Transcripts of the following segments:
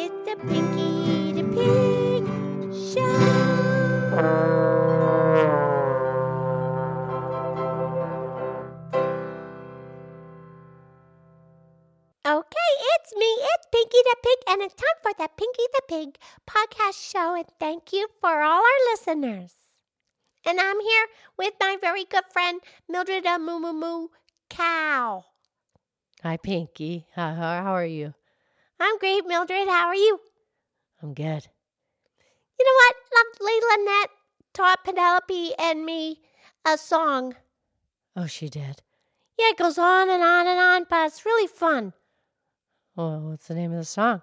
It's the Pinky the Pig Show. Okay, it's me, it's Pinky the Pig, and it's time for the Pinky the Pig podcast show. And thank you for all our listeners. And I'm here with my very good friend, Mildred a Moo Moo Moo Cow. Hi, Pinky. How are you? I'm great, Mildred. How are you? I'm good. You know what? Lovely Lynette taught Penelope and me a song. Oh, she did. Yeah, it goes on and on and on, but it's really fun. Well, what's the name of the song?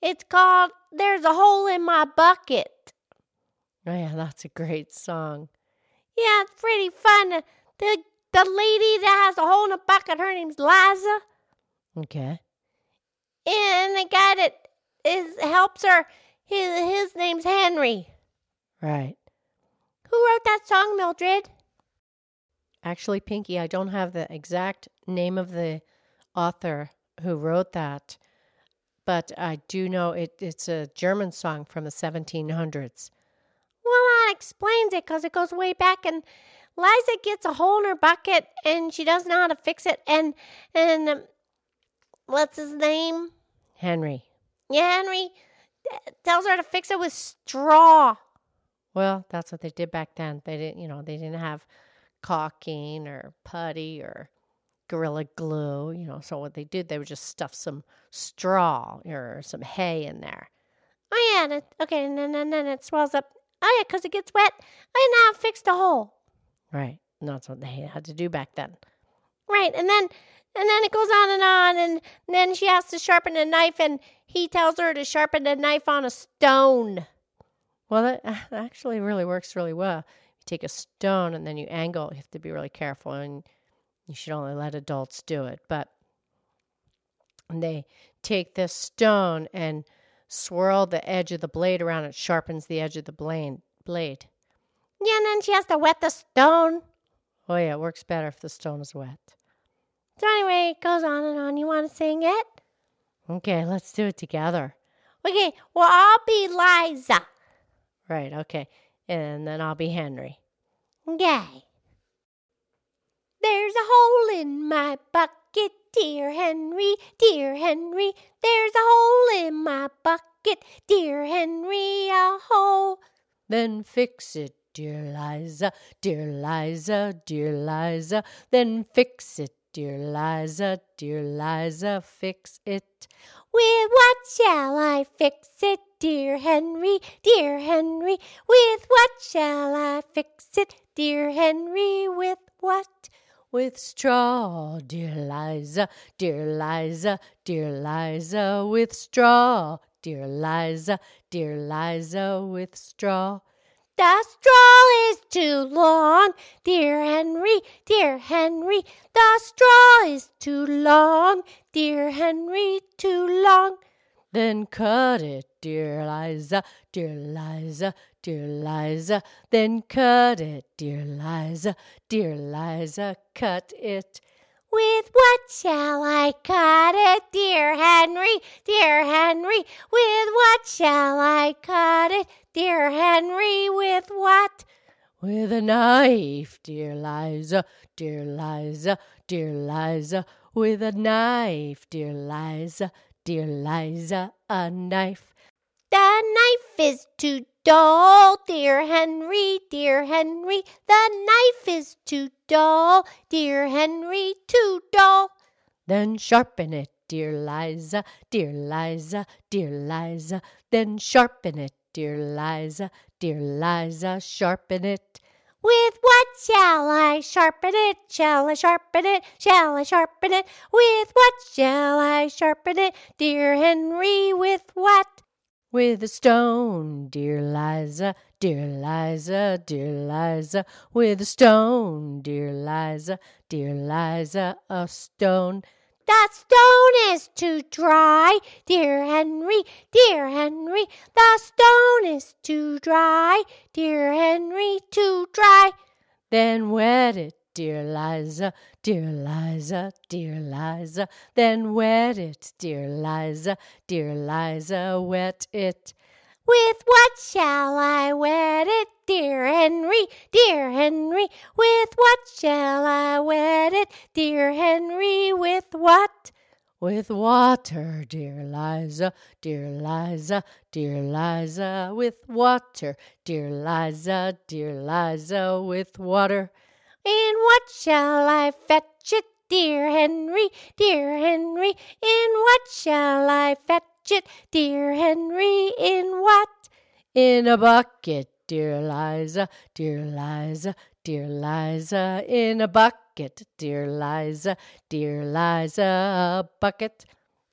It's called There's a Hole in My Bucket. Oh, yeah, that's a great song. Yeah, it's pretty fun. The the lady that has a hole in a bucket, her name's Liza. Okay. And the guy that is helps her, his his name's Henry. Right. Who wrote that song, Mildred? Actually, Pinky, I don't have the exact name of the author who wrote that, but I do know it, it's a German song from the 1700s. Well, that explains it because it goes way back and Liza gets a hole in her bucket and she doesn't know how to fix it. And, and um, what's his name? Henry. Yeah, Henry tells her to fix it with straw. Well, that's what they did back then. They didn't, you know, they didn't have caulking or putty or gorilla glue, you know. So what they did, they would just stuff some straw or some hay in there. Oh, yeah. And it, okay. And then, and then it swells up. Oh, yeah, because it gets wet. Oh, I now fixed the hole. Right. And that's what they had to do back then. Right. And then and then it goes on and on and then she has to sharpen a knife and he tells her to sharpen the knife on a stone. Well, uh, that actually really works really well. You take a stone and then you angle. You have to be really careful and you should only let adults do it. But they take this stone and swirl the edge of the blade around. It sharpens the edge of the blade. blade. Yeah, and then she has to wet the stone. Oh, yeah, it works better if the stone is wet. So, anyway, it goes on and on. You want to sing it? Okay, let's do it together. Okay, well, I'll be Liza. Right, okay. And then I'll be Henry. Okay. There's a hole in my bucket, dear Henry, dear Henry. There's a hole in my bucket, dear Henry, a hole. Then fix it, dear Liza, dear Liza, dear Liza. Then fix it, dear Liza, dear Liza, fix it. With what shall I fix it, dear Henry, dear Henry? With what shall I fix it, dear Henry? With what? With straw, dear Liza, dear Liza, dear Liza, with straw, dear Liza, dear Liza, with straw. The straw is too long, dear Henry, dear Henry. The straw is too long, dear Henry, too long. Then cut it, dear Liza, dear Liza, dear Liza. Then cut it, dear Liza, dear Liza, cut it. With what shall I cut it, dear Henry, dear Henry? With what shall I cut it, dear Henry? With what? With a knife, dear Liza, dear Liza, dear Liza. With a knife, dear Liza, dear Liza, a knife. The knife is too dull, dear Henry, dear Henry. The knife is too dull, dear Henry, too dull. Then sharpen it, dear Liza, dear Liza, dear Liza. Then sharpen it, dear Liza, dear Liza, sharpen it. With what shall I sharpen it? Shall I sharpen it? Shall I sharpen it? With what shall I sharpen it? Dear Henry, with what? With a stone, dear Liza, dear Liza, dear Liza. With a stone, dear Liza, dear Liza, a stone. That stone is too dry, dear Henry, dear Henry. The stone is too dry, dear Henry, too dry. Then wet it, dear Liza, dear Liza, dear Liza. Then wet it, dear Liza, dear Liza, wet it. With what shall I wet it, dear Henry, dear Henry? With what shall I wet it, dear Henry? With what? With water, dear Liza, dear Liza, dear Liza, with water, dear Liza, dear Liza, with water. In what shall I fetch it, dear Henry, dear Henry? In what shall I fetch it, dear Henry? In what? In a bucket, dear Liza, dear Liza, dear Liza, in a bucket, dear Liza, dear Liza, a bucket.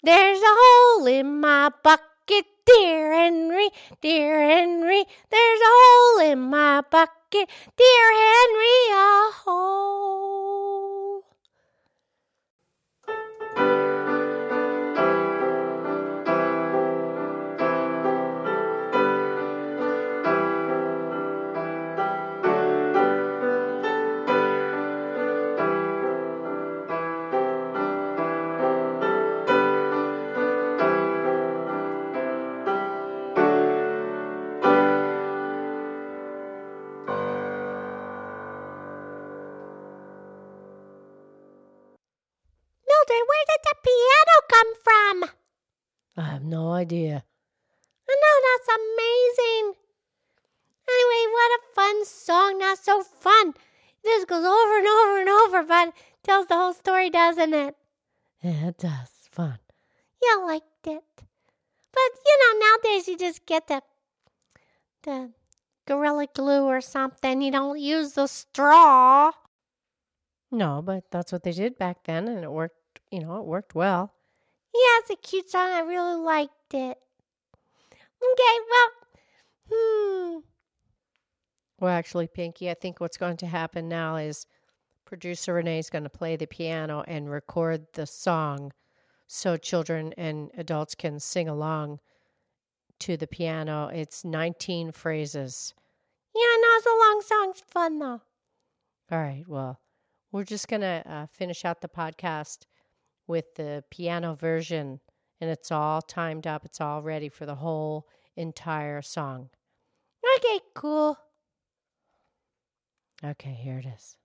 There's a hole in my bucket, dear Henry, dear Henry. There's a hole in my bucket, dear Henry, a Where did the piano come from? I have no idea. I know that's amazing. Anyway, what a fun song. Not so fun. This goes over and over and over, but tells the whole story, doesn't it? Yeah, it does. Fun. You liked it. But you know, nowadays you just get the the gorilla glue or something. You don't use the straw. No, but that's what they did back then, and it worked. You know, it worked well. Yeah, it's a cute song. I really liked it. Okay, well, hmm. Well, actually, Pinky, I think what's going to happen now is producer Renee is going to play the piano and record the song so children and adults can sing along to the piano. It's 19 phrases. Yeah, no, it's a long song. It's fun though. All right, well, we're just going to uh, finish out the podcast with the piano version, and it's all timed up. It's all ready for the whole entire song. Okay, cool. Okay, here it is.